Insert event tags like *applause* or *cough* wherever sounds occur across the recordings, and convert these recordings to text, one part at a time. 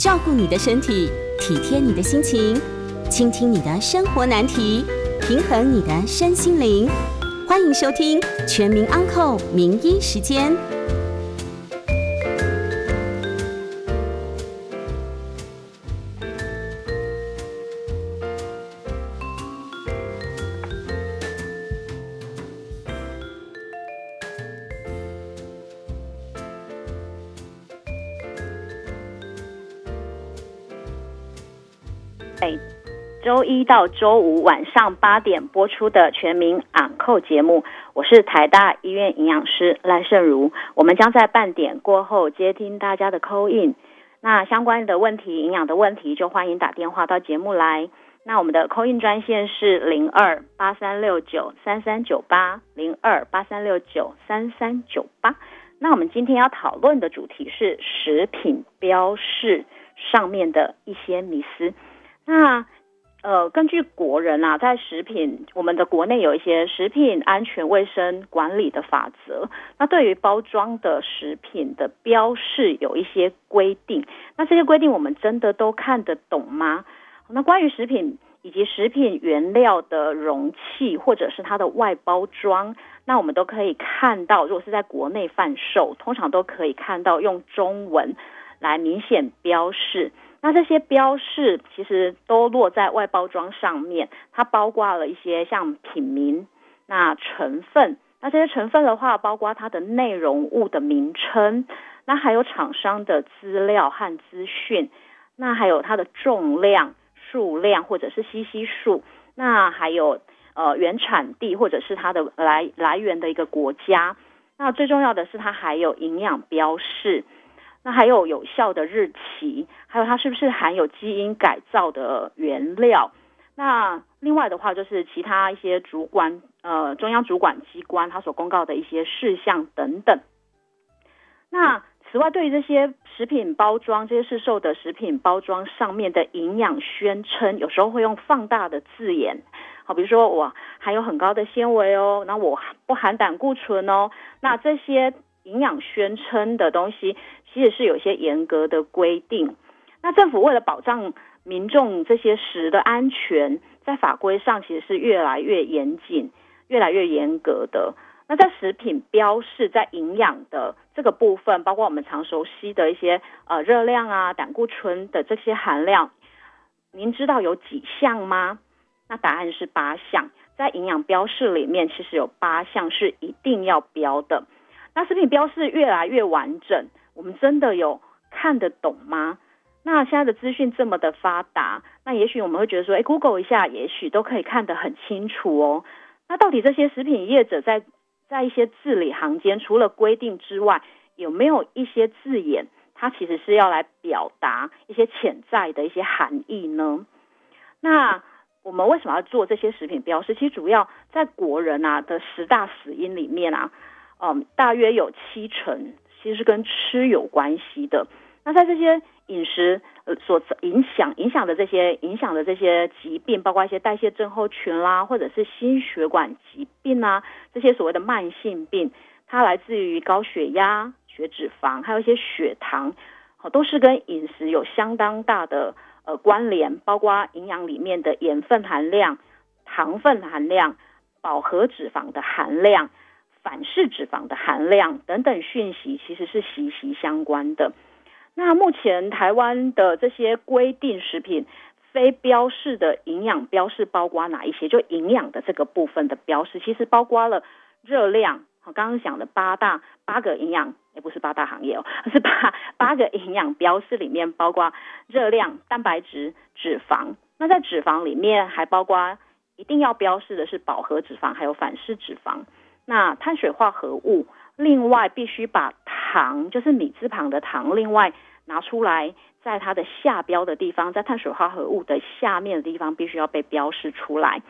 照顾你的身体，体贴你的心情，倾听你的生活难题，平衡你的身心灵。欢迎收听《全民安扣名医时间》。到周五晚上八点播出的全民昂扣节目，我是台大医院营养师赖胜如。我们将在半点过后接听大家的扣印。那相关的问题、营养的问题，就欢迎打电话到节目来。那我们的扣印专线是零二八三六九三三九八零二八三六九三三九八。那我们今天要讨论的主题是食品标示上面的一些迷思。那呃，根据国人啊，在食品，我们的国内有一些食品安全卫生管理的法则。那对于包装的食品的标示有一些规定。那这些规定我们真的都看得懂吗？那关于食品以及食品原料的容器或者是它的外包装，那我们都可以看到，如果是在国内贩售，通常都可以看到用中文来明显标示。那这些标示其实都落在外包装上面，它包括了一些像品名、那成分，那这些成分的话，包括它的内容物的名称，那还有厂商的资料和资讯，那还有它的重量、数量或者是 CC 数，那还有呃原产地或者是它的来来源的一个国家，那最重要的是它还有营养标示。那还有有效的日期，还有它是不是含有基因改造的原料？那另外的话，就是其他一些主管呃中央主管机关它所公告的一些事项等等。那此外，对于这些食品包装，这些市售的食品包装上面的营养宣称，有时候会用放大的字眼，好，比如说我含有很高的纤维哦，那我不含胆固醇哦，那这些营养宣称的东西。其实是有些严格的规定，那政府为了保障民众这些食的安全，在法规上其实是越来越严谨、越来越严格的。那在食品标示在营养的这个部分，包括我们常熟悉的一些呃热量啊、胆固醇的这些含量，您知道有几项吗？那答案是八项，在营养标示里面，其实有八项是一定要标的。那食品标示越来越完整。我们真的有看得懂吗？那现在的资讯这么的发达，那也许我们会觉得说，哎，Google 一下，也许都可以看得很清楚哦。那到底这些食品业者在在一些字里行间，除了规定之外，有没有一些字眼，它其实是要来表达一些潜在的一些含义呢？那我们为什么要做这些食品标识？其实主要在国人啊的十大死因里面啊，嗯，大约有七成。其实是跟吃有关系的。那在这些饮食呃所影响影响的这些影响的这些疾病，包括一些代谢症候群啦，或者是心血管疾病啊，这些所谓的慢性病，它来自于高血压、血脂肪，还有一些血糖，好，都是跟饮食有相当大的呃关联，包括营养里面的盐分含量、糖分含量、饱和脂肪的含量。反式脂肪的含量等等讯息，其实是息息相关的。那目前台湾的这些规定食品非标示的营养标示包括哪一些？就营养的这个部分的标示，其实包括了热量。我，刚刚讲的八大八个营养，也不是八大行业哦，*laughs* 是八八个营养标示里面包括热量、蛋白质、脂肪。那在脂肪里面还包括一定要标示的是饱和脂肪，还有反式脂肪。那碳水化合物，另外必须把糖，就是米字旁的糖，另外拿出来，在它的下标的地方，在碳水化合物的下面的地方，必须要被标示出来。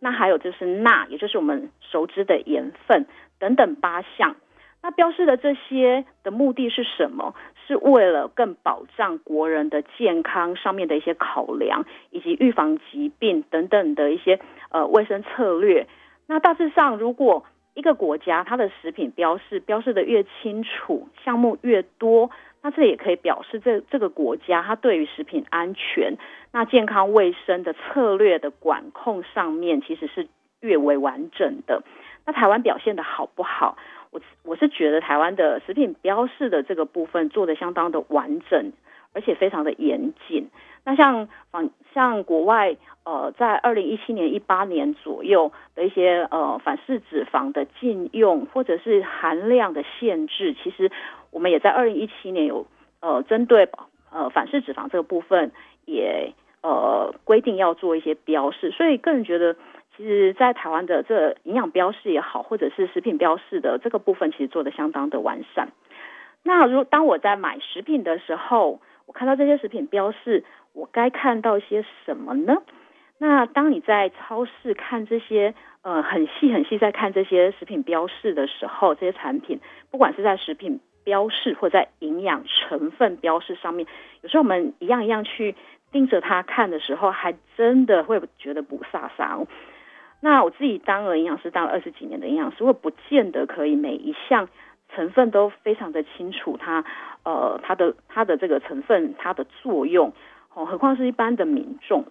那还有就是钠，也就是我们熟知的盐分等等八项。那标示的这些的目的是什么？是为了更保障国人的健康上面的一些考量，以及预防疾病等等的一些呃卫生策略。那大致上，如果一个国家它的食品标示标示的越清楚，项目越多，那这也可以表示这这个国家它对于食品安全、那健康卫生的策略的管控上面，其实是越为完整的。那台湾表现的好不好？我我是觉得台湾的食品标示的这个部分做的相当的完整，而且非常的严谨。那像仿像国外呃，在二零一七年、一八年左右的一些呃反式脂肪的禁用或者是含量的限制，其实我们也在二零一七年有呃针对呃反式脂肪这个部分也呃规定要做一些标示，所以个人觉得。其实，在台湾的这营养标示也好，或者是食品标示的这个部分，其实做的相当的完善。那如当我在买食品的时候，我看到这些食品标示，我该看到些什么呢？那当你在超市看这些呃很细很细在看这些食品标示的时候，这些产品不管是在食品标示或在营养成分标示上面，有时候我们一样一样去盯着它看的时候，还真的会觉得不飒飒。那我自己当了营养师，当了二十几年的营养师，我不见得可以每一项成分都非常的清楚，它呃它的它的这个成分它的作用，何况是一般的民众，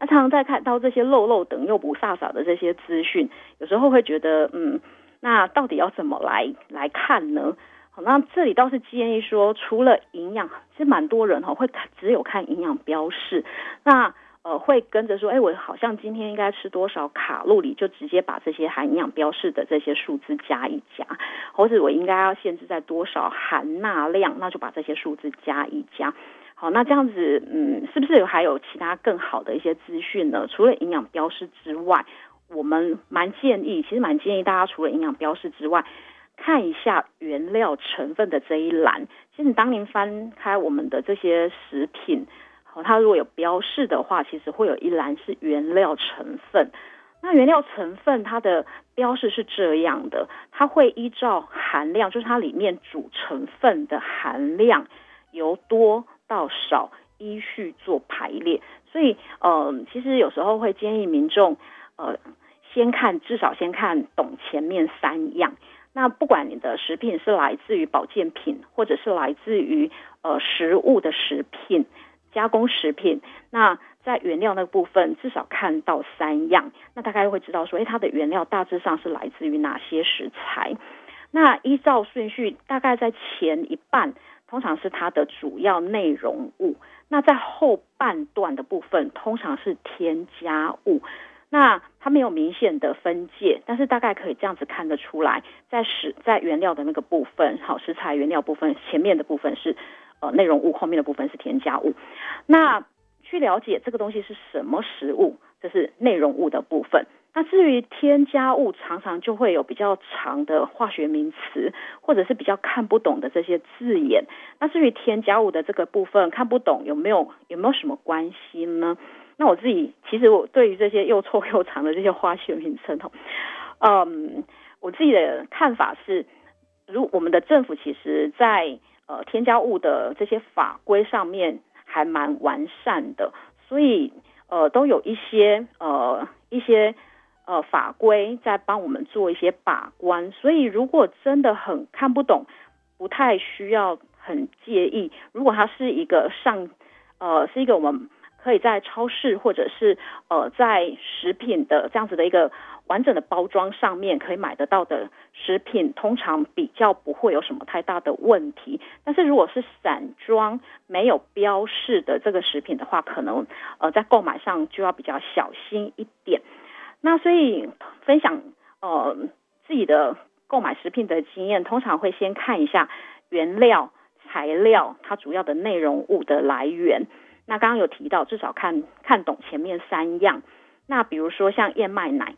那常常在看到这些漏漏等又不飒飒的这些资讯，有时候会觉得，嗯，那到底要怎么来来看呢？好，那这里倒是建议说，除了营养，其实蛮多人哈会只有看营养标示，那。呃，会跟着说，哎，我好像今天应该吃多少卡路里，就直接把这些含营养标示的这些数字加一加，或者我应该要限制在多少含钠量，那就把这些数字加一加。好，那这样子，嗯，是不是有还有其他更好的一些资讯呢？除了营养标示之外，我们蛮建议，其实蛮建议大家除了营养标示之外，看一下原料成分的这一栏。其实当您翻开我们的这些食品。好它如果有标示的话，其实会有一栏是原料成分。那原料成分它的标示是这样的，它会依照含量，就是它里面主成分的含量由多到少依序做排列。所以，呃，其实有时候会建议民众，呃，先看至少先看懂前面三样。那不管你的食品是来自于保健品，或者是来自于呃食物的食品。加工食品，那在原料那部分至少看到三样，那大概会知道说，哎，它的原料大致上是来自于哪些食材。那依照顺序，大概在前一半通常是它的主要内容物，那在后半段的部分通常是添加物。那它没有明显的分界，但是大概可以这样子看得出来，在食在原料的那个部分，好食材原料部分前面的部分是。呃，内容物后面的部分是添加物。那去了解这个东西是什么食物，这是内容物的部分。那至于添加物，常常就会有比较长的化学名词，或者是比较看不懂的这些字眼。那至于添加物的这个部分看不懂，有没有有没有什么关系呢？那我自己其实我对于这些又臭又长的这些化学名称，嗯，我自己的看法是，如我们的政府其实在。呃，添加物的这些法规上面还蛮完善的，所以呃，都有一些呃一些呃法规在帮我们做一些把关。所以如果真的很看不懂，不太需要很介意。如果它是一个上呃是一个我们可以在超市或者是呃在食品的这样子的一个。完整的包装上面可以买得到的食品，通常比较不会有什么太大的问题。但是如果是散装没有标示的这个食品的话，可能呃在购买上就要比较小心一点。那所以分享呃自己的购买食品的经验，通常会先看一下原料材料它主要的内容物的来源。那刚刚有提到，至少看看懂前面三样。那比如说像燕麦奶。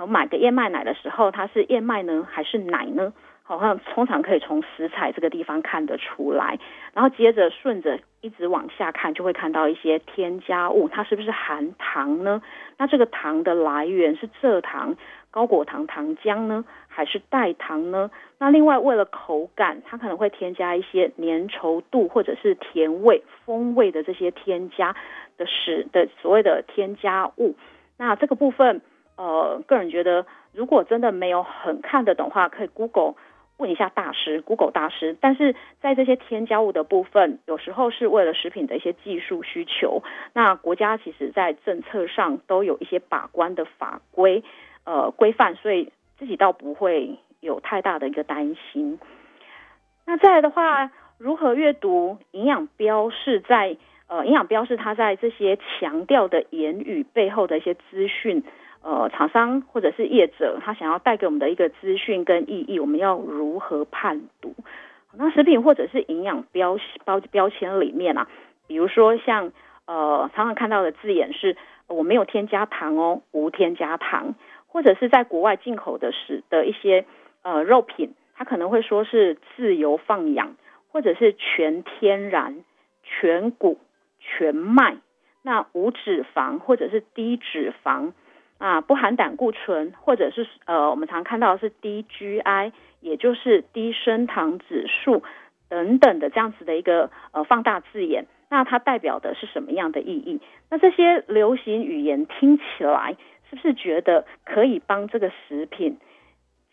我，买个燕麦奶的时候，它是燕麦呢还是奶呢？好像通常可以从食材这个地方看得出来。然后接着顺着一直往下看，就会看到一些添加物，它是不是含糖呢？那这个糖的来源是蔗糖、高果糖糖浆呢，还是代糖呢？那另外为了口感，它可能会添加一些粘稠度或者是甜味、风味的这些添加的使的所谓的添加物。那这个部分。呃，个人觉得，如果真的没有很看得懂的话，可以 Google 问一下大师，Google 大师。但是在这些添加物的部分，有时候是为了食品的一些技术需求，那国家其实在政策上都有一些把关的法规呃规范，所以自己倒不会有太大的一个担心。那再来的话，如何阅读营养标示？在呃，营养标示它在这些强调的言语背后的一些资讯，呃，厂商或者是业者他想要带给我们的一个资讯跟意义，我们要如何判读？那食品或者是营养标标标签里面啊，比如说像呃，常常看到的字眼是我没有添加糖哦，无添加糖，或者是在国外进口的食的一些呃肉品。它可能会说是自由放养，或者是全天然、全谷、全麦，那无脂肪或者是低脂肪啊，不含胆固醇，或者是呃，我们常看到的是低 GI，也就是低升糖指数等等的这样子的一个呃放大字眼，那它代表的是什么样的意义？那这些流行语言听起来是不是觉得可以帮这个食品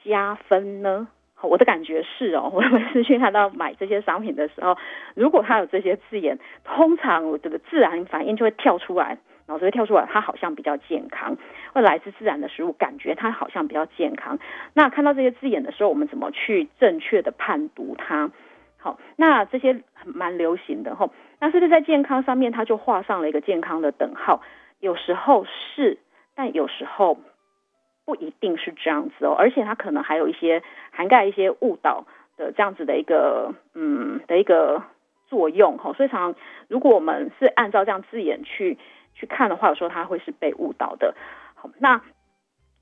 加分呢？我的感觉是哦，我每次去看到买这些商品的时候，如果它有这些字眼，通常我这个自然反应就会跳出来，脑子会跳出来，它好像比较健康，或来自自然的食物，感觉它好像比较健康。那看到这些字眼的时候，我们怎么去正确的判读它？好，那这些蛮流行的哈，那是不是在健康上面，它就画上了一个健康的等号？有时候是，但有时候。不一定是这样子哦，而且它可能还有一些涵盖一些误导的这样子的一个嗯的一个作用哈，所以常常如果我们是按照这样字眼去去看的话，有时候它会是被误导的。那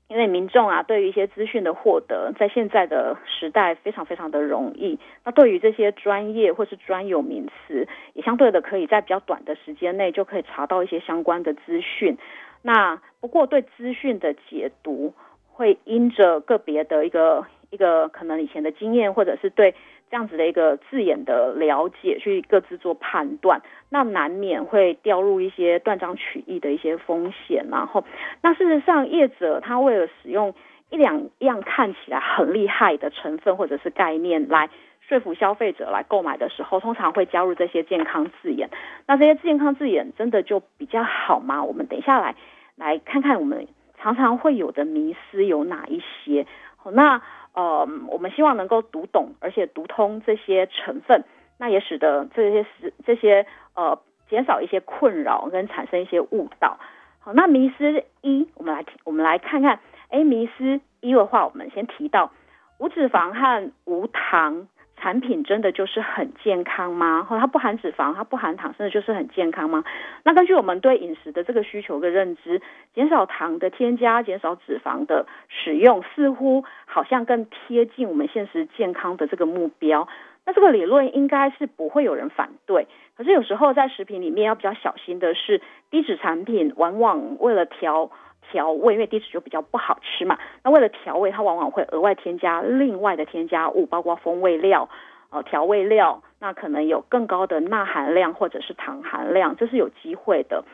因为民众啊，对于一些资讯的获得，在现在的时代非常非常的容易，那对于这些专业或是专有名词，也相对的可以在比较短的时间内就可以查到一些相关的资讯。那不过对资讯的解读会因着个别的一个一个可能以前的经验，或者是对这样子的一个字眼的了解，去各自做判断，那难免会掉入一些断章取义的一些风险。然后，那事实上业者他为了使用一两样看起来很厉害的成分或者是概念来说服消费者来购买的时候，通常会加入这些健康字眼。那这些健康字眼真的就比较好吗？我们等一下来。来看看我们常常会有的迷思有哪一些？好，那呃，我们希望能够读懂而且读通这些成分，那也使得这些是这些呃减少一些困扰跟产生一些误导。好，那迷失一，我们来我们来看看，哎，迷失一的话，我们先提到无脂肪和无糖。产品真的就是很健康吗？或它不含脂肪，它不含糖，真的就是很健康吗？那根据我们对饮食的这个需求跟认知，减少糖的添加，减少脂肪的使用，似乎好像更贴近我们现实健康的这个目标。那这个理论应该是不会有人反对。可是有时候在食品里面要比较小心的是，低脂产品往往为了调。调味，因为低脂就比较不好吃嘛。那为了调味，它往往会额外添加另外的添加物，包括风味料、呃调味料，那可能有更高的钠含量或者是糖含量，这是有机会的。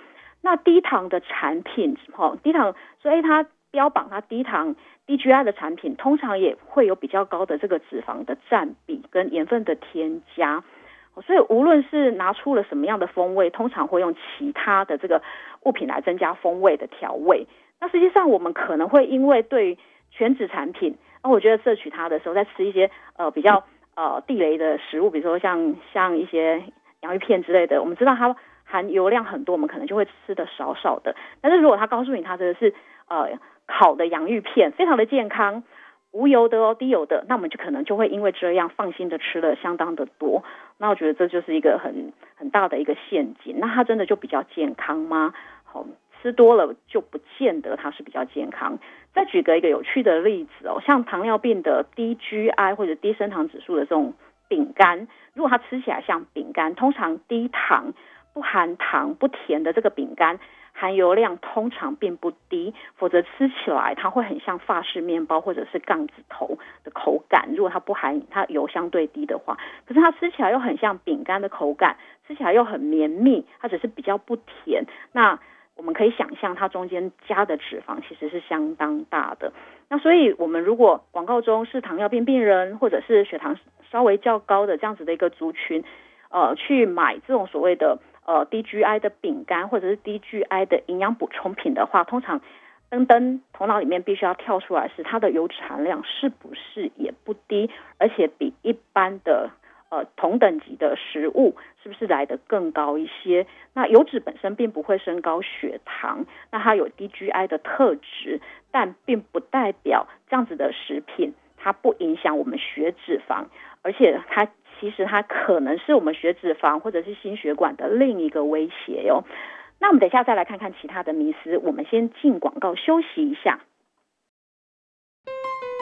那低糖的产品，哈，低糖，所以它标榜它低糖、低 GI 的产品，通常也会有比较高的这个脂肪的占比跟盐分的添加。所以无论是拿出了什么样的风味，通常会用其他的这个物品来增加风味的调味。那实际上我们可能会因为对全脂产品，那我觉得摄取它的时候，在吃一些呃比较呃地雷的食物，比如说像像一些洋芋片之类的，我们知道它含油量很多，我们可能就会吃的少少的。但是如果他告诉你它这个是呃烤的洋芋片，非常的健康。无油的哦，低油的，那我们就可能就会因为这样放心的吃了相当的多。那我觉得这就是一个很很大的一个陷阱。那它真的就比较健康吗？吃多了就不见得它是比较健康。再举个一个有趣的例子哦，像糖尿病的低 GI 或者低升糖指数的这种饼干，如果它吃起来像饼干，通常低糖、不含糖、不甜的这个饼干。含油量通常并不低，否则吃起来它会很像法式面包或者是杠子头的口感。如果它不含它油相对低的话，可是它吃起来又很像饼干的口感，吃起来又很绵密，它只是比较不甜。那我们可以想象它中间加的脂肪其实是相当大的。那所以，我们如果广告中是糖尿病病人或者是血糖稍微较高的这样子的一个族群，呃，去买这种所谓的呃低 GI 的饼干或者是低 GI 的营养补充品的话，通常噔噔头脑里面必须要跳出来是它的油脂含量是不是也不低，而且比一般的。呃，同等级的食物是不是来的更高一些？那油脂本身并不会升高血糖，那它有低 GI 的特质，但并不代表这样子的食品它不影响我们血脂肪，而且它其实它可能是我们血脂肪或者是心血管的另一个威胁哟。那我们等一下再来看看其他的迷思，我们先进广告休息一下。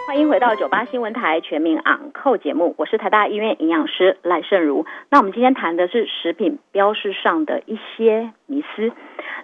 欢迎回到九八新闻台全民昂扣节目，我是台大医院营养师赖胜如。那我们今天谈的是食品标示上的一些迷思。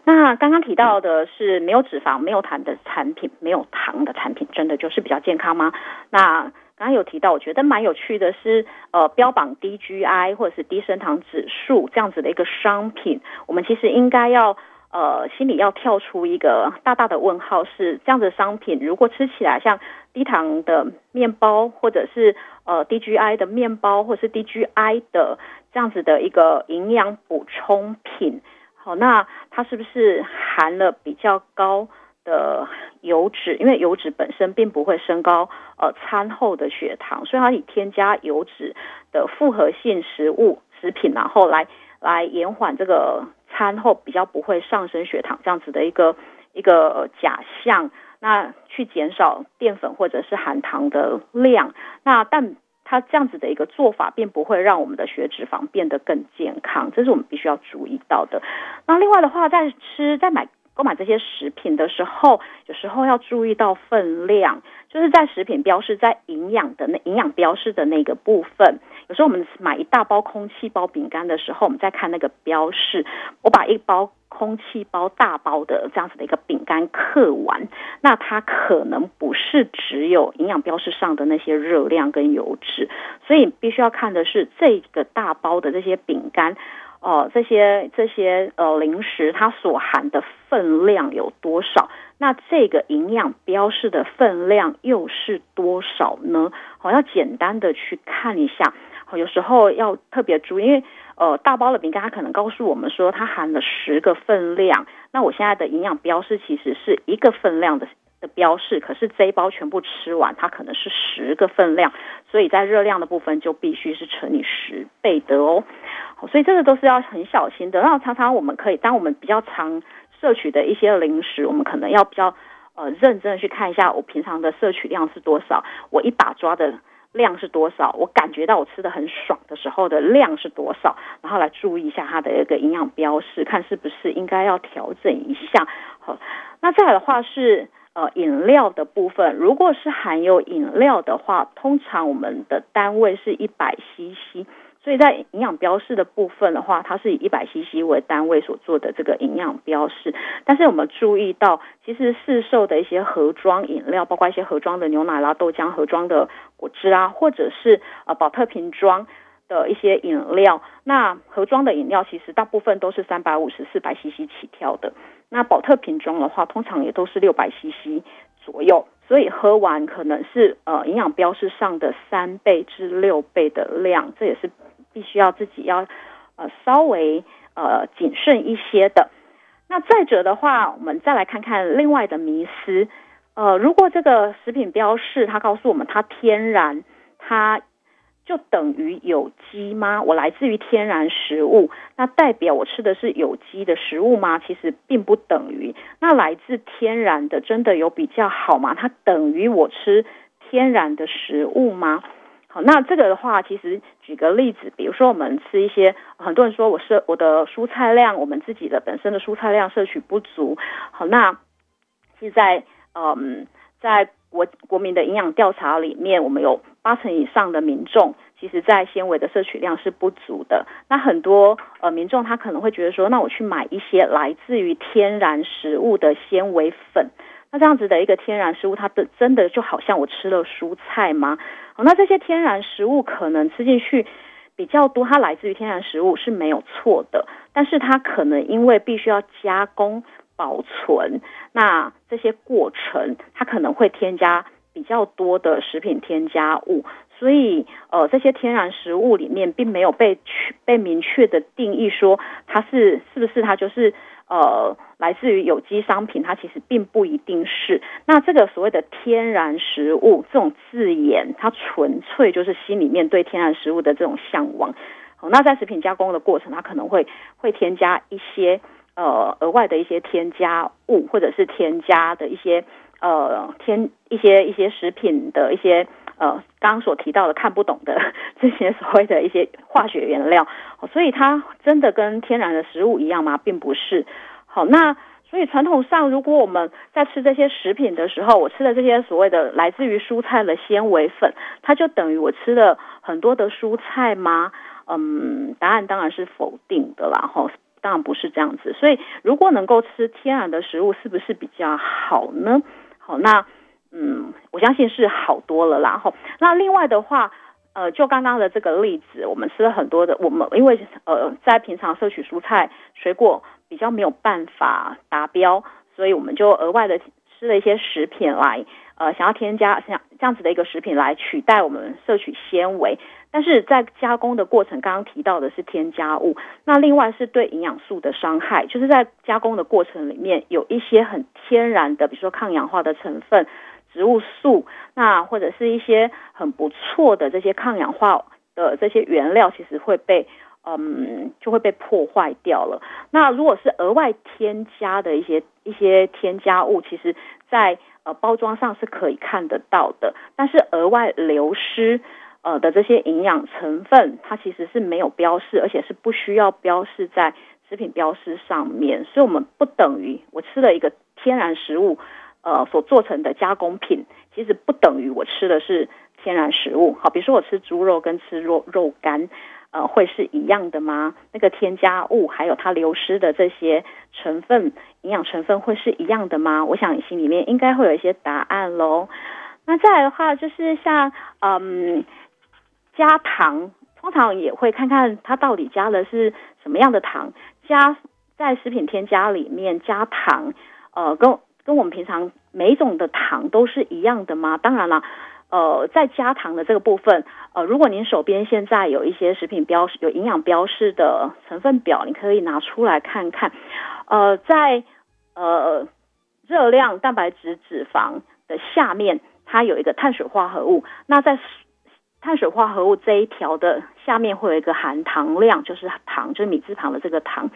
那刚刚提到的是没有脂肪、没有糖的产品，没有糖的产品，真的就是比较健康吗？那刚刚有提到，我觉得蛮有趣的是，呃，标榜低 GI 或者是低升糖指数这样子的一个商品，我们其实应该要。呃，心里要跳出一个大大的问号，是这样的商品，如果吃起来像低糖的面包，或者是呃低 GI 的面包，或是低 GI 的这样子的一个营养补充品，好，那它是不是含了比较高的油脂？因为油脂本身并不会升高呃餐后的血糖，所以它以添加油脂的复合性食物食品，然后来来延缓这个。餐后比较不会上升血糖这样子的一个一个假象，那去减少淀粉或者是含糖的量，那但它这样子的一个做法并不会让我们的血脂肪变得更健康，这是我们必须要注意到的。那另外的话，在吃在买购买这些食品的时候，有时候要注意到分量，就是在食品标示在营养的那营养标示的那个部分。有时候我们买一大包空气包饼干的时候，我们再看那个标示，我把一包空气包大包的这样子的一个饼干刻完，那它可能不是只有营养标示上的那些热量跟油脂，所以必须要看的是这个大包的这些饼干，哦，这些这些呃零食它所含的分量有多少？那这个营养标示的分量又是多少呢？好，要简单的去看一下。好有时候要特别注意，因为呃大包的饼干它可能告诉我们说它含了十个分量，那我现在的营养标示其实是一个分量的的标示，可是这一包全部吃完它可能是十个分量，所以在热量的部分就必须是乘以十倍的哦。所以这个都是要很小心的。然后常常我们可以，当我们比较常摄取的一些零食，我们可能要比较呃认真的去看一下我平常的摄取量是多少，我一把抓的。量是多少？我感觉到我吃的很爽的时候的量是多少？然后来注意一下它的一个营养标示，看是不是应该要调整一下。好，那再来的话是呃饮料的部分，如果是含有饮料的话，通常我们的单位是一百 CC。所以在营养标示的部分的话，它是以一百 CC 为单位所做的这个营养标示。但是我们注意到，其实市售的一些盒装饮料，包括一些盒装的牛奶啦、豆浆、盒装的果汁啊，或者是呃保特瓶装的一些饮料，那盒装的饮料其实大部分都是三百五十、四百 CC 起跳的。那保特瓶装的话，通常也都是六百 CC 左右。所以喝完可能是呃营养标示上的三倍至六倍的量，这也是。必须要自己要呃稍微呃谨慎一些的。那再者的话，我们再来看看另外的迷思。呃，如果这个食品标示它告诉我们它天然，它就等于有机吗？我来自于天然食物，那代表我吃的是有机的食物吗？其实并不等于。那来自天然的真的有比较好吗？它等于我吃天然的食物吗？好，那这个的话，其实举个例子，比如说我们吃一些，很多人说我是我的蔬菜量，我们自己的本身的蔬菜量摄取不足。好，那其实在嗯，在国国民的营养调查里面，我们有八成以上的民众，其实在纤维的摄取量是不足的。那很多呃民众他可能会觉得说，那我去买一些来自于天然食物的纤维粉。那这样子的一个天然食物，它的真的就好像我吃了蔬菜吗？好，那这些天然食物可能吃进去比较多，它来自于天然食物是没有错的，但是它可能因为必须要加工保存，那这些过程它可能会添加比较多的食品添加物，所以呃这些天然食物里面并没有被去被明确的定义说它是是不是它就是呃来自于有机商品，它其实并不一定是。那这个所谓的天然食物这种字眼，它纯粹就是心里面对天然食物的这种向往。好，那在食品加工的过程，它可能会会添加一些。呃，额外的一些添加物，或者是添加的一些呃添一些一些食品的一些呃，刚刚所提到的看不懂的 *laughs* 这些所谓的一些化学原料，所以它真的跟天然的食物一样吗？并不是。好，那所以传统上，如果我们在吃这些食品的时候，我吃的这些所谓的来自于蔬菜的纤维粉，它就等于我吃了很多的蔬菜吗？嗯，答案当然是否定的啦。哈。当然不是这样子，所以如果能够吃天然的食物，是不是比较好呢？好，那嗯，我相信是好多了。然后，那另外的话，呃，就刚刚的这个例子，我们吃了很多的，我们因为呃，在平常摄取蔬菜水果比较没有办法达标，所以我们就额外的吃了一些食品来，呃，想要添加像这样子的一个食品来取代我们摄取纤维。但是在加工的过程，刚刚提到的是添加物，那另外是对营养素的伤害，就是在加工的过程里面有一些很天然的，比如说抗氧化的成分、植物素，那或者是一些很不错的这些抗氧化的这些原料，其实会被嗯就会被破坏掉了。那如果是额外添加的一些一些添加物，其实在呃包装上是可以看得到的，但是额外流失。呃的这些营养成分，它其实是没有标示，而且是不需要标示在食品标识上面，所以我们不等于我吃了一个天然食物，呃所做成的加工品，其实不等于我吃的是天然食物。好，比如说我吃猪肉跟吃肉肉干，呃，会是一样的吗？那个添加物还有它流失的这些成分，营养成分会是一样的吗？我想你心里面应该会有一些答案喽。那再来的话，就是像嗯。加糖通常也会看看它到底加的是什么样的糖，加在食品添加里面加糖，呃，跟跟我们平常每一种的糖都是一样的吗？当然了，呃，在加糖的这个部分，呃，如果您手边现在有一些食品标识有营养标示的成分表，你可以拿出来看看，呃，在呃热量、蛋白质、脂肪的下面，它有一个碳水化合物，那在。碳水化合物这一条的下面会有一个含糖量，就是糖，就是米字旁的这个糖。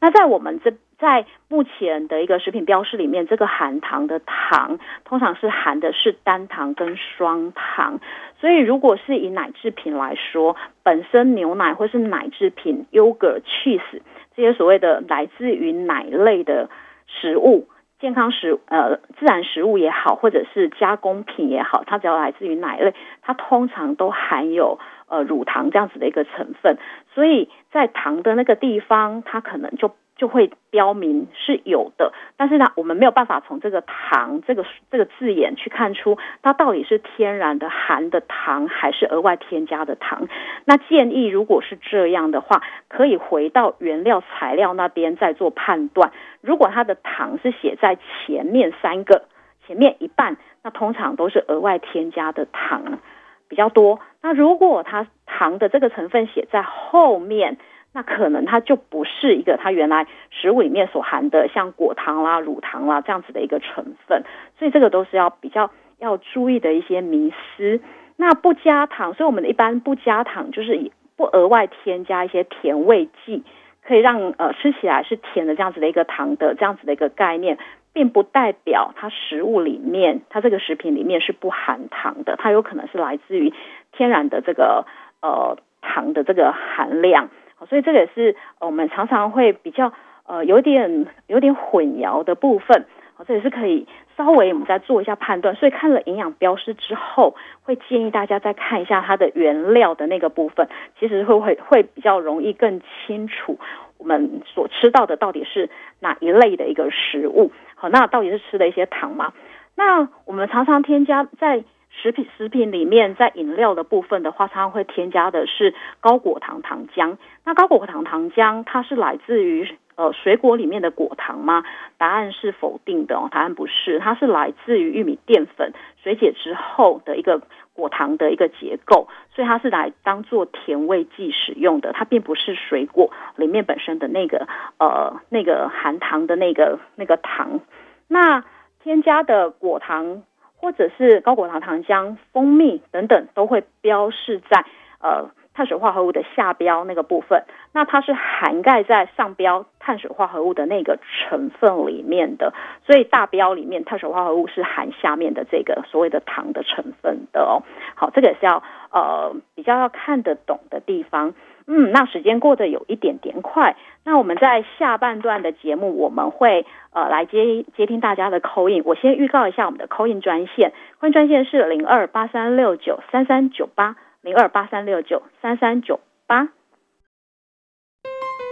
那在我们这在目前的一个食品标识里面，这个含糖的糖通常是含的是单糖跟双糖。所以如果是以奶制品来说，本身牛奶或是奶制品、yogurt、cheese 这些所谓的来自于奶类的食物。健康食呃自然食物也好，或者是加工品也好，它只要来自于奶类，它通常都含有呃乳糖这样子的一个成分，所以在糖的那个地方，它可能就。就会标明是有的，但是呢，我们没有办法从这个糖这个这个字眼去看出它到底是天然的含的糖还是额外添加的糖。那建议如果是这样的话，可以回到原料材料那边再做判断。如果它的糖是写在前面三个前面一半，那通常都是额外添加的糖比较多。那如果它糖的这个成分写在后面。那可能它就不是一个它原来食物里面所含的像果糖啦、乳糖啦这样子的一个成分，所以这个都是要比较要注意的一些迷思。那不加糖，所以我们一般不加糖，就是不额外添加一些甜味剂，可以让呃吃起来是甜的这样子的一个糖的这样子的一个概念，并不代表它食物里面它这个食品里面是不含糖的，它有可能是来自于天然的这个呃糖的这个含量。所以这个也是我们常常会比较呃有点有点混淆的部分，好，这也是可以稍微我们再做一下判断。所以看了营养标识之后，会建议大家再看一下它的原料的那个部分，其实会会会比较容易更清楚我们所吃到的到底是哪一类的一个食物。好，那到底是吃的一些糖吗？那我们常常添加在。食品食品里面，在饮料的部分的话，它会添加的是高果糖糖浆。那高果糖糖浆，它是来自于呃水果里面的果糖吗？答案是否定的哦，答案不是，它是来自于玉米淀粉水解之后的一个果糖的一个结构，所以它是来当做甜味剂使用的，它并不是水果里面本身的那个呃那个含糖的那个那个糖。那添加的果糖或者是高果糖糖浆、蜂蜜等等，都会标示在呃。碳水化合物的下标那个部分，那它是涵盖在上标碳水化合物的那个成分里面的，所以大标里面碳水化合物是含下面的这个所谓的糖的成分的哦。好，这个是要呃比较要看得懂的地方。嗯，那时间过得有一点点快，那我们在下半段的节目我们会呃来接接听大家的扣音。我先预告一下我们的扣音专线，扣音专线是零二八三六九三三九八。零二八三六九三三九八，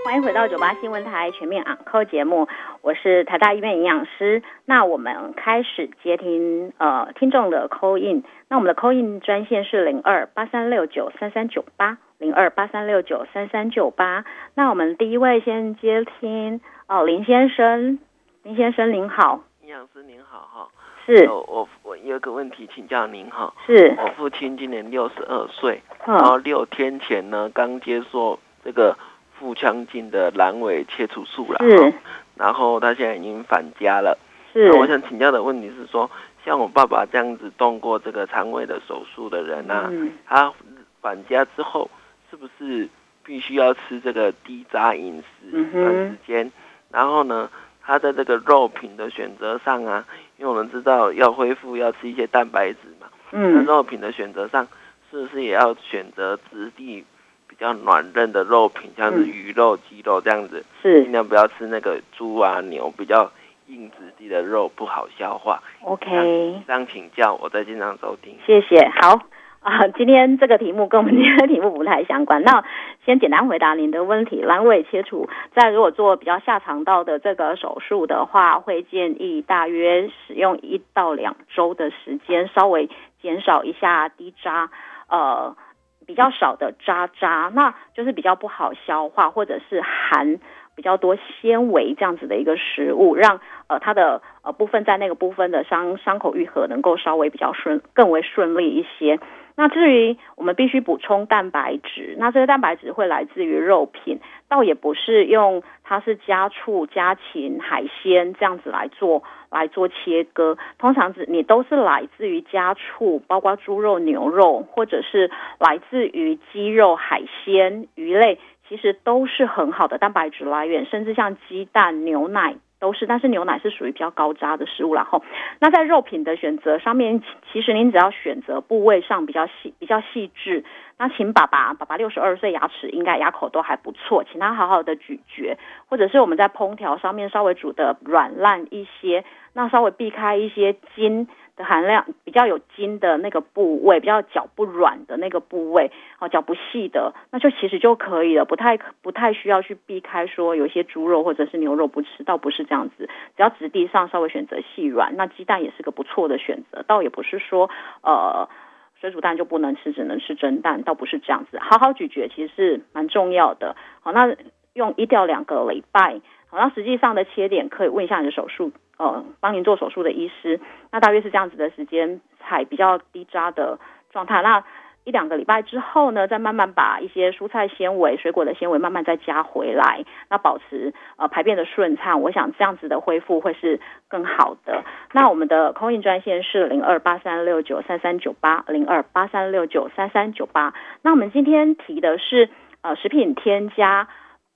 欢迎回到九八新闻台全面昂扣节目，我是台大医院营养师。那我们开始接听呃听众的 call in，那我们的 call in 专线是零二八三六九三三九八零二八三六九三三九八。那我们第一位先接听哦林先生，林先生您好，营养师您好哈。是，我我有个问题请教您哈。是，我父亲今年六十二岁，然后六天前呢刚接受这个腹腔镜的阑尾切除术了。是，然后他现在已经返家了。是，我想请教的问题是说，像我爸爸这样子动过这个肠胃的手术的人啊，他返家之后是不是必须要吃这个低渣饮食一段时间？然后呢？他在这个肉品的选择上啊，因为我们知道要恢复要吃一些蛋白质嘛，嗯，那肉品的选择上是不是也要选择质地比较软嫩的肉品，像是鱼肉、鸡肉这样子，是尽量不要吃那个猪啊、牛比较硬质地的肉不好消化。OK，这样请教，我在经常收听。谢谢，好。啊，今天这个题目跟我们今天的题目不太相关。那先简单回答您的问题：阑尾切除，在如果做比较下肠道的这个手术的话，会建议大约使用一到两周的时间，稍微减少一下低渣，呃，比较少的渣渣，那就是比较不好消化，或者是含比较多纤维这样子的一个食物，让呃它的呃部分在那个部分的伤伤口愈合能够稍微比较顺，更为顺利一些。那至于我们必须补充蛋白质，那这些蛋白质会来自于肉品，倒也不是用它是加醋、加禽、海鲜这样子来做来做切割，通常只你都是来自于加醋，包括猪肉、牛肉，或者是来自于鸡肉、海鲜、鱼类，其实都是很好的蛋白质来源，甚至像鸡蛋、牛奶。都是，但是牛奶是属于比较高渣的食物，然后那在肉品的选择上面，其实您只要选择部位上比较细、比较细致。那请爸爸，爸爸六十二岁，牙齿应该牙口都还不错，请他好好的咀嚼，或者是我们在烹调上面稍微煮的软烂一些，那稍微避开一些筋。的含量比较有筋的那个部位，比较脚不软的那个部位，哦，脚不细的，那就其实就可以了，不太不太需要去避开说有一些猪肉或者是牛肉不吃，倒不是这样子，只要质地上稍微选择细软，那鸡蛋也是个不错的选择，倒也不是说呃水煮蛋就不能吃，只能吃蒸蛋，倒不是这样子，好好咀嚼其实是蛮重要的，好，那用一到两个礼拜，好，那实际上的切点可以问一下你的手术。呃，帮您做手术的医师，那大约是这样子的时间，采比较低渣的状态。那一两个礼拜之后呢，再慢慢把一些蔬菜纤维、水果的纤维慢慢再加回来，那保持呃排便的顺畅。我想这样子的恢复会是更好的。那我们的空运专线是零二八三六九三三九八零二八三六九三三九八。那我们今天提的是呃食品添加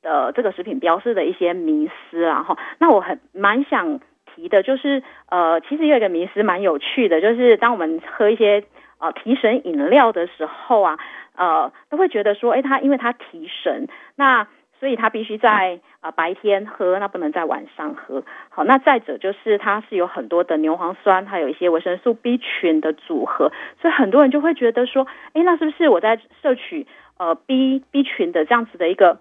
呃这个食品标示的一些迷思啊哈。那我很蛮想。提的就是，呃，其实有一个迷思蛮有趣的，就是当我们喝一些呃提神饮料的时候啊，呃，都会觉得说，哎，它因为它提神，那所以它必须在呃白天喝，那不能在晚上喝。好，那再者就是它是有很多的牛磺酸，还有一些维生素 B 群的组合，所以很多人就会觉得说，哎，那是不是我在摄取呃 B B 群的这样子的一个？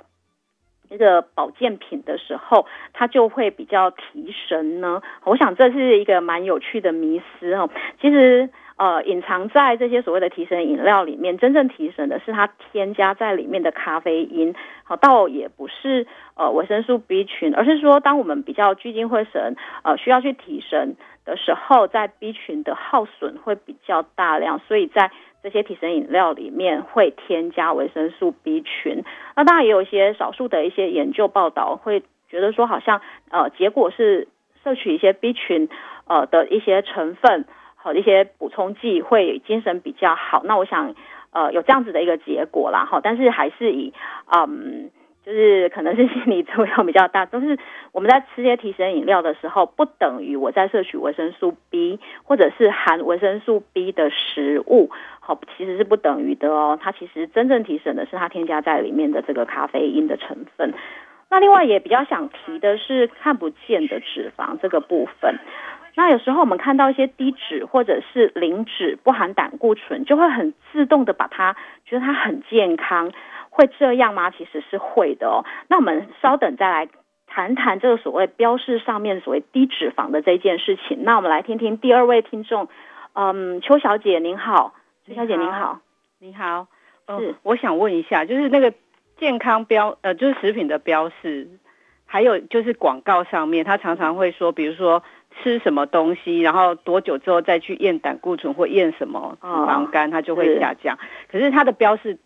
一个保健品的时候，它就会比较提神呢。我想这是一个蛮有趣的迷思哦。其实，呃，隐藏在这些所谓的提神饮料里面，真正提神的是它添加在里面的咖啡因。好，倒也不是呃维生素 B 群，而是说当我们比较聚精会神，呃，需要去提神的时候，在 B 群的耗损会比较大量，所以在这些提神饮料里面会添加维生素 B 群。那当然也有一些少数的一些研究报道会觉得说，好像呃结果是摄取一些 B 群呃的一些成分。和一些补充剂会精神比较好，那我想，呃，有这样子的一个结果啦，哈，但是还是以，嗯，就是可能是心理作用比较大，都是我们在吃些提神饮料的时候，不等于我在摄取维生素 B 或者是含维生素 B 的食物，好，其实是不等于的哦，它其实真正提神的是它添加在里面的这个咖啡因的成分。那另外也比较想提的是看不见的脂肪这个部分。那有时候我们看到一些低脂或者是零脂不含胆固醇，就会很自动的把它觉得它很健康，会这样吗？其实是会的哦。那我们稍等再来谈谈这个所谓标示上面所谓低脂肪的这件事情。那我们来听听第二位听众，嗯，邱小姐您好，邱小姐您好，你好，是我想问一下，就是那个健康标呃，就是食品的标示，还有就是广告上面，它常常会说，比如说。吃什么东西，然后多久之后再去验胆固醇或验什么脂肪肝，它就会下降。可是它的标示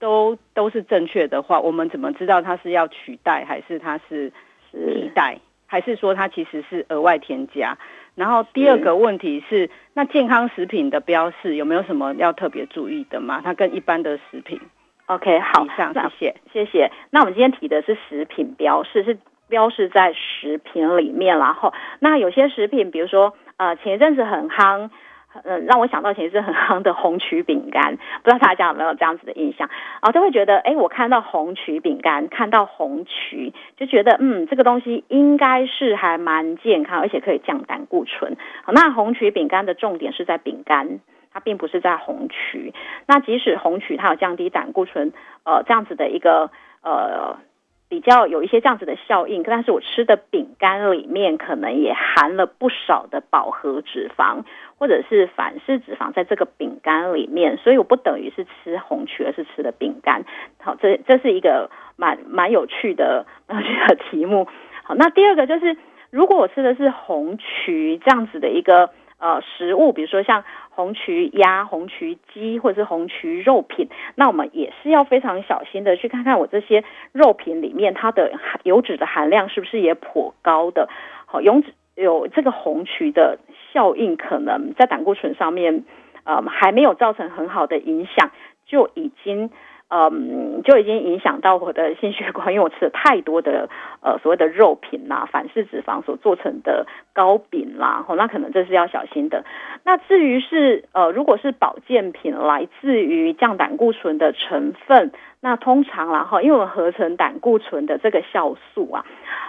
都都是正确的话，我们怎么知道它是要取代，还是它是替代，还是说它其实是额外添加？然后第二个问题是，那健康食品的标示有没有什么要特别注意的吗？它跟一般的食品？OK，好，以上谢谢，谢谢。那我们今天提的是食品标示是。标示在食品里面，然后那有些食品，比如说呃前一阵子很夯，嗯让我想到前一阵很夯的红曲饼干，不知道大家有没有这样子的印象啊？就会觉得哎，我看到红曲饼干，看到红曲，就觉得嗯这个东西应该是还蛮健康，而且可以降胆固醇。好，那红曲饼干的重点是在饼干，它并不是在红曲。那即使红曲它有降低胆固醇，呃这样子的一个呃。比较有一些这样子的效应，但是我吃的饼干里面可能也含了不少的饱和脂肪或者是反式脂肪在这个饼干里面，所以我不等于是吃红曲，而是吃的饼干。好，这这是一个蛮蛮有趣的蛮有趣的题目。好，那第二个就是如果我吃的是红曲这样子的一个。呃，食物，比如说像红曲鸭、红曲鸡或者是红曲肉品，那我们也是要非常小心的去看看我这些肉品里面它的油脂的含量是不是也颇高的。好，油脂有这个红曲的效应，可能在胆固醇上面，呃，还没有造成很好的影响，就已经。嗯，就已经影响到我的心血管，因为我吃了太多的呃所谓的肉品啦、反式脂肪所做成的糕饼啦，哦，那可能这是要小心的。那至于是呃，如果是保健品来自于降胆固醇的成分，那通常然后，因为我们合成胆固醇的这个酵素啊，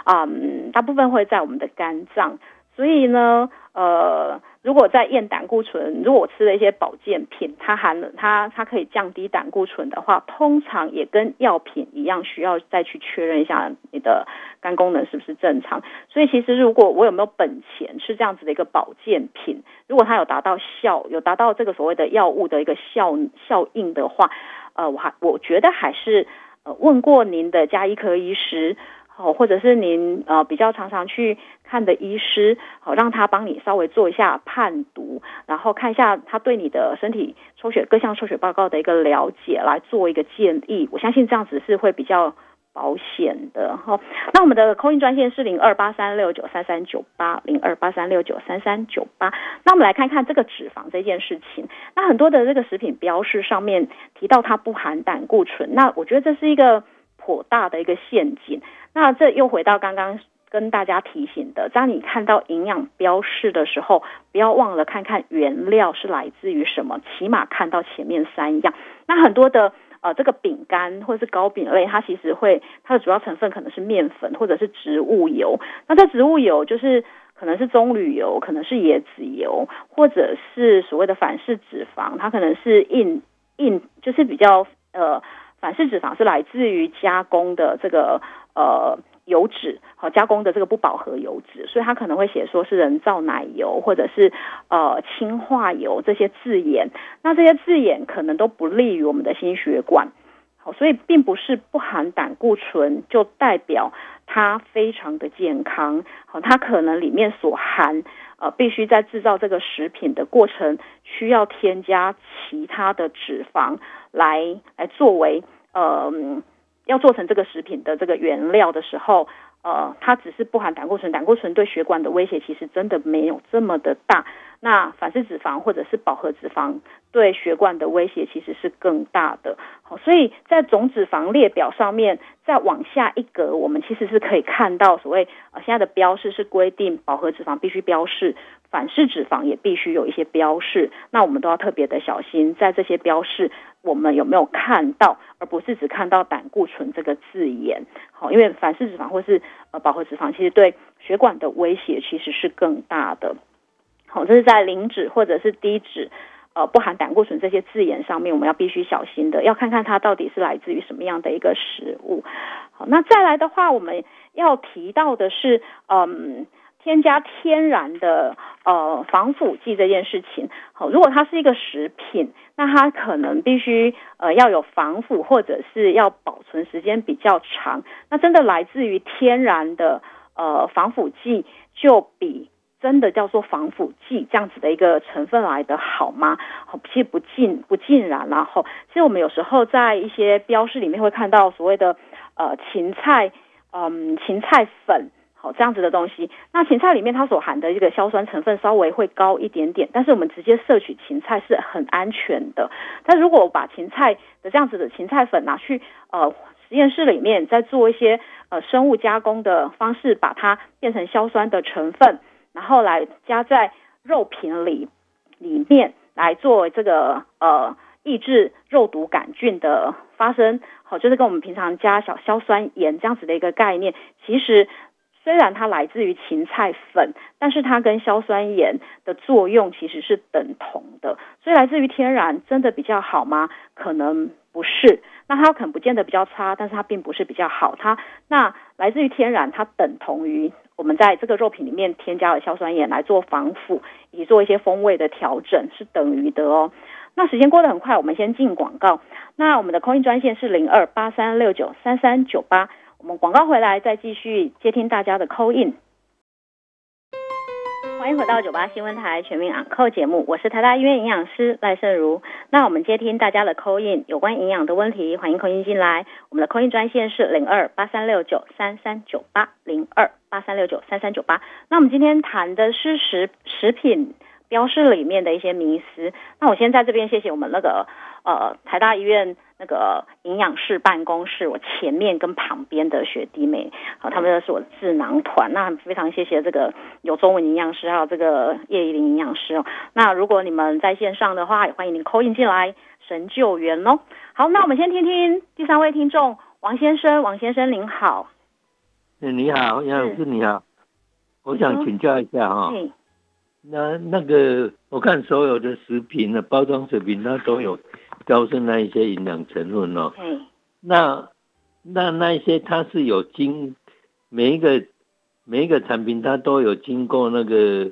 嗯，大部分会在我们的肝脏，所以呢，呃。如果在验胆固醇，如果我吃了一些保健品，它含了它它可以降低胆固醇的话，通常也跟药品一样，需要再去确认一下你的肝功能是不是正常。所以其实如果我有没有本钱吃这样子的一个保健品，如果它有达到效，有达到这个所谓的药物的一个效效应的话，呃，我还我觉得还是呃问过您的加医科医师。哦，或者是您呃比较常常去看的医师，好让他帮你稍微做一下判读，然后看一下他对你的身体抽血各项抽血报告的一个了解，来做一个建议。我相信这样子是会比较保险的哈。那我们的扣印专线是零二八三六九三三九八零二八三六九三三九八。那我们来看看这个脂肪这件事情。那很多的这个食品标示上面提到它不含胆固醇，那我觉得这是一个颇大的一个陷阱。那这又回到刚刚跟大家提醒的，当你看到营养标示的时候，不要忘了看看原料是来自于什么，起码看到前面三样。那很多的呃这个饼干或者是糕饼类，它其实会它的主要成分可能是面粉或者是植物油。那这植物油就是可能是棕榈油，可能是椰子油，或者是所谓的反式脂肪，它可能是硬硬就是比较呃反式脂肪是来自于加工的这个。呃，油脂，好加工的这个不饱和油脂，所以它可能会写说是人造奶油或者是呃氢化油这些字眼。那这些字眼可能都不利于我们的心血管。好，所以并不是不含胆固醇就代表它非常的健康。好，它可能里面所含呃，必须在制造这个食品的过程需要添加其他的脂肪来来作为呃，要做成这个食品的这个原料的时候，呃，它只是不含胆固醇，胆固醇对血管的威胁其实真的没有这么的大。那反式脂肪或者是饱和脂肪对血管的威胁其实是更大的，好，所以在总脂肪列表上面再往下一格，我们其实是可以看到所谓呃现在的标示是规定饱和脂肪必须标示，反式脂肪也必须有一些标示，那我们都要特别的小心，在这些标示我们有没有看到，而不是只看到胆固醇这个字眼，好，因为反式脂肪或是呃饱和脂肪其实对血管的威胁其实是更大的。好，这是在零脂或者是低脂，呃，不含胆固醇这些字眼上面，我们要必须小心的，要看看它到底是来自于什么样的一个食物。好，那再来的话，我们要提到的是，嗯，添加天然的呃防腐剂这件事情。好，如果它是一个食品，那它可能必须呃要有防腐，或者是要保存时间比较长。那真的来自于天然的呃防腐剂，就比。真的叫做防腐剂这样子的一个成分来的好吗？好，其实不尽不尽然。然后，其实我们有时候在一些标识里面会看到所谓的呃芹菜，嗯芹菜粉，好这样子的东西。那芹菜里面它所含的一个硝酸成分稍微会高一点点，但是我们直接摄取芹菜是很安全的。但如果我把芹菜的这样子的芹菜粉拿去呃实验室里面再做一些呃生物加工的方式，把它变成硝酸的成分。然后来加在肉品里里面来做这个呃抑制肉毒杆菌的发生，好，就是跟我们平常加小硝酸盐这样子的一个概念。其实虽然它来自于芹菜粉，但是它跟硝酸盐的作用其实是等同的。所以来自于天然真的比较好吗？可能不是。那它可能不见得比较差，但是它并不是比较好。它那来自于天然，它等同于。我们在这个肉品里面添加了硝酸盐来做防腐，以做一些风味的调整，是等于的哦。那时间过得很快，我们先进广告。那我们的空运专线是零二八三六九三三九八，我们广告回来再继续接听大家的 call in。欢迎回到九八新闻台全民养扣节目，我是台大医院营养师赖胜如。那我们接听大家的 call in，有关营养的问题，欢迎 call in 进来。我们的 call in 专线是零二八三六九三三九八零二八三六九三三九八。那我们今天谈的是食食品标示里面的一些迷思。那我先在这边谢谢我们那个呃台大医院。那个营养室办公室，我前面跟旁边的学弟妹，好，他们是我的智囊团。那非常谢谢这个有中文营养师，还有这个叶怡玲营养师哦。那如果你们在线上的话，也欢迎您扣印进来神救援哦。好，那我们先听听第三位听众王先生，王先生您好。哎，你好，杨老师你好，我想请教一下哈。那那个我看所有的食品的包装食品，它都有。标示那一些营养成分哦，嗯，那那那一些它是有经每一个每一个产品它都有经过那个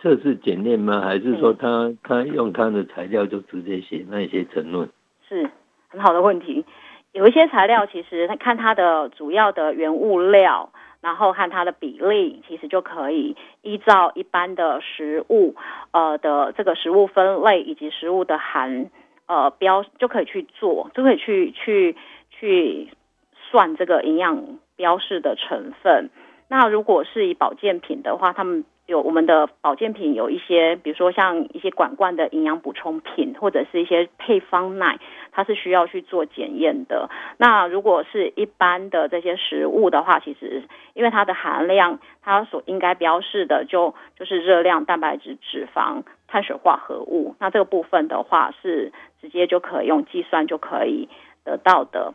测试检验吗？还是说它它用它的材料就直接写那些成分？是很好的问题。有一些材料其实看它的主要的原物料，然后看它的比例，其实就可以依照一般的食物呃的这个食物分类以及食物的含。呃，标就可以去做，就可以去去去算这个营养标示的成分。那如果是以保健品的话，他们有我们的保健品有一些，比如说像一些管罐的营养补充品，或者是一些配方奶，它是需要去做检验的。那如果是一般的这些食物的话，其实因为它的含量，它所应该标示的就就是热量、蛋白质、脂肪。碳水化合物，那这个部分的话是直接就可以用计算就可以得到的。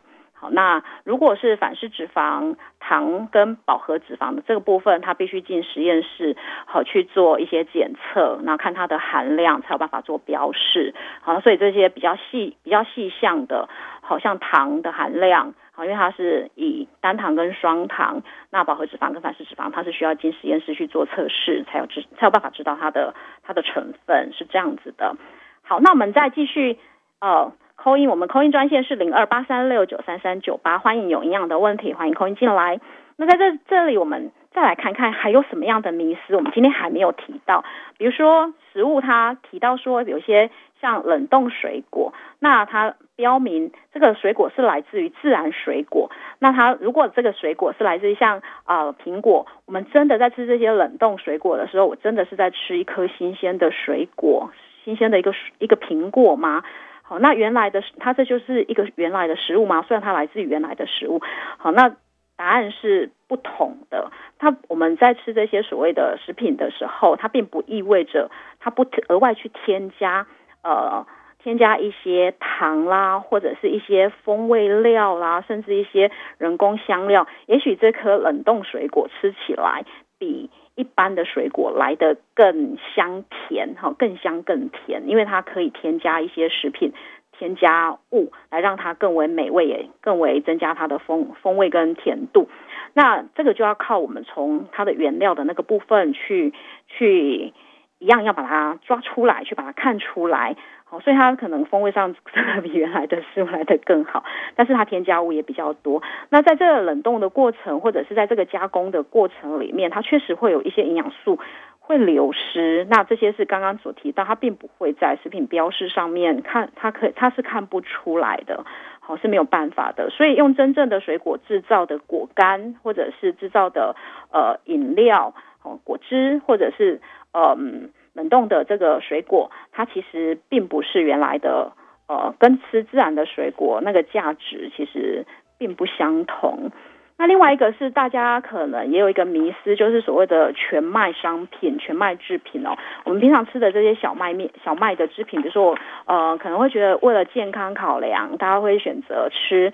那如果是反式脂肪、糖跟饱和脂肪的这个部分，它必须进实验室好去做一些检测，那看它的含量才有办法做标示。好，所以这些比较细、比较细项的，好像糖的含量，好，因为它是以单糖跟双糖，那饱和脂肪跟反式脂肪，它是需要进实验室去做测试，才有知才有办法知道它的它的成分是这样子的。好，那我们再继续呃扣音，我们扣音专线是零二八三六九三三九八，欢迎有营养的问题，欢迎扣音进来。那在这这里，我们再来看看还有什么样的迷思，我们今天还没有提到，比如说食物，它提到说有些。像冷冻水果，那它标明这个水果是来自于自然水果。那它如果这个水果是来自于像啊苹果，我们真的在吃这些冷冻水果的时候，我真的是在吃一颗新鲜的水果，新鲜的一个一个苹果吗？好，那原来的它这就是一个原来的食物吗？虽然它来自于原来的食物，好，那答案是不同的。它我们在吃这些所谓的食品的时候，它并不意味着它不额外去添加。呃，添加一些糖啦，或者是一些风味料啦，甚至一些人工香料。也许这颗冷冻水果吃起来比一般的水果来的更香甜，哈，更香更甜，因为它可以添加一些食品添加物来让它更为美味，也更为增加它的风风味跟甜度。那这个就要靠我们从它的原料的那个部分去去。一样要把它抓出来，去把它看出来，好，所以它可能风味上 *laughs* 比原来的食物来的更好，但是它添加物也比较多。那在这个冷冻的过程，或者是在这个加工的过程里面，它确实会有一些营养素会流失。那这些是刚刚所提到，它并不会在食品标示上面看，它可它是看不出来的，好是没有办法的。所以用真正的水果制造的果干，或者是制造的呃饮料，哦果汁，或者是。嗯，冷冻的这个水果，它其实并不是原来的，呃，跟吃自然的水果那个价值其实并不相同。那另外一个是大家可能也有一个迷思，就是所谓的全麦商品、全麦制品哦。我们平常吃的这些小麦面、小麦的制品，比如说呃，可能会觉得为了健康考量，大家会选择吃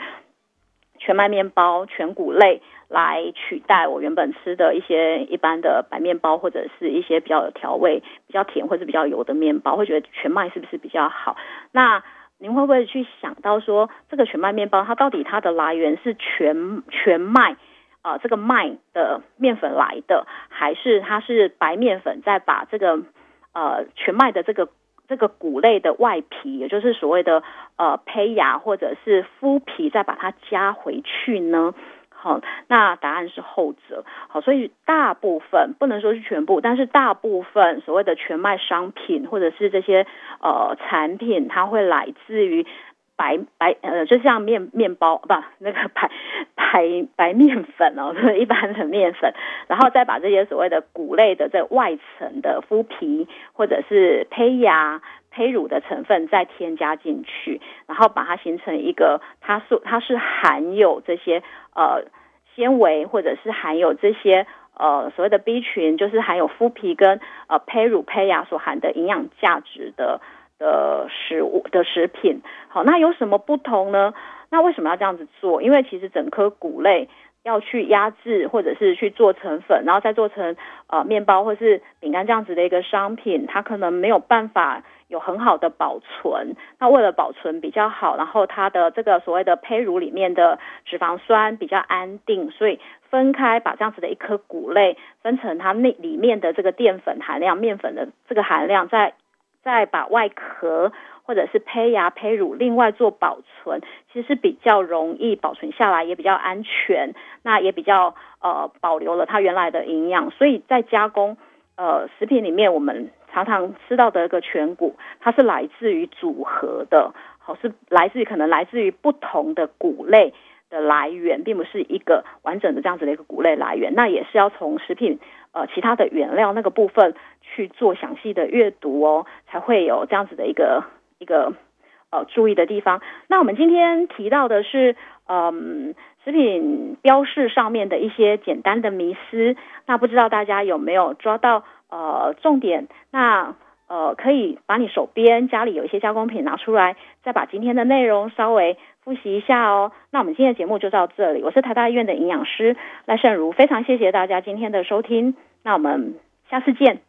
全麦面包、全谷类。来取代我原本吃的一些一般的白面包，或者是一些比较有调味、比较甜或者比较油的面包，会觉得全麦是不是比较好？那您会不会去想到说，这个全麦面包它到底它的来源是全全麦啊这个麦的面粉来的，还是它是白面粉再把这个呃全麦的这个这个谷类的外皮，也就是所谓的呃胚芽或者是麸皮，再把它加回去呢？好，那答案是后者。好，所以大部分不能说是全部，但是大部分所谓的全麦商品或者是这些呃产品，它会来自于白白呃，就像面面包不那个白白白面粉哦，*laughs* 一般的面粉，然后再把这些所谓的谷类的这外层的麸皮或者是胚芽。胚乳的成分再添加进去，然后把它形成一个，它是它是含有这些呃纤维，或者是含有这些呃所谓的 B 群，就是含有麸皮跟呃胚乳胚芽所含的营养价值的的食物的食品。好，那有什么不同呢？那为什么要这样子做？因为其实整颗谷类要去压制，或者是去做成粉，然后再做成呃面包或是饼干这样子的一个商品，它可能没有办法。有很好的保存，那为了保存比较好，然后它的这个所谓的胚乳里面的脂肪酸比较安定，所以分开把这样子的一颗谷类分成它那里面的这个淀粉含量、面粉的这个含量，再再把外壳或者是胚芽、胚乳另外做保存，其实是比较容易保存下来，也比较安全，那也比较呃保留了它原来的营养，所以在加工呃食品里面我们。常常吃到的一个全谷，它是来自于组合的，好是来自于可能来自于不同的谷类的来源，并不是一个完整的这样子的一个谷类来源。那也是要从食品呃其他的原料那个部分去做详细的阅读哦，才会有这样子的一个一个呃注意的地方。那我们今天提到的是嗯食品标示上面的一些简单的迷思，那不知道大家有没有抓到？呃，重点，那呃，可以把你手边家里有一些加工品拿出来，再把今天的内容稍微复习一下哦。那我们今天的节目就到这里，我是台大医院的营养师赖胜如，非常谢谢大家今天的收听，那我们下次见。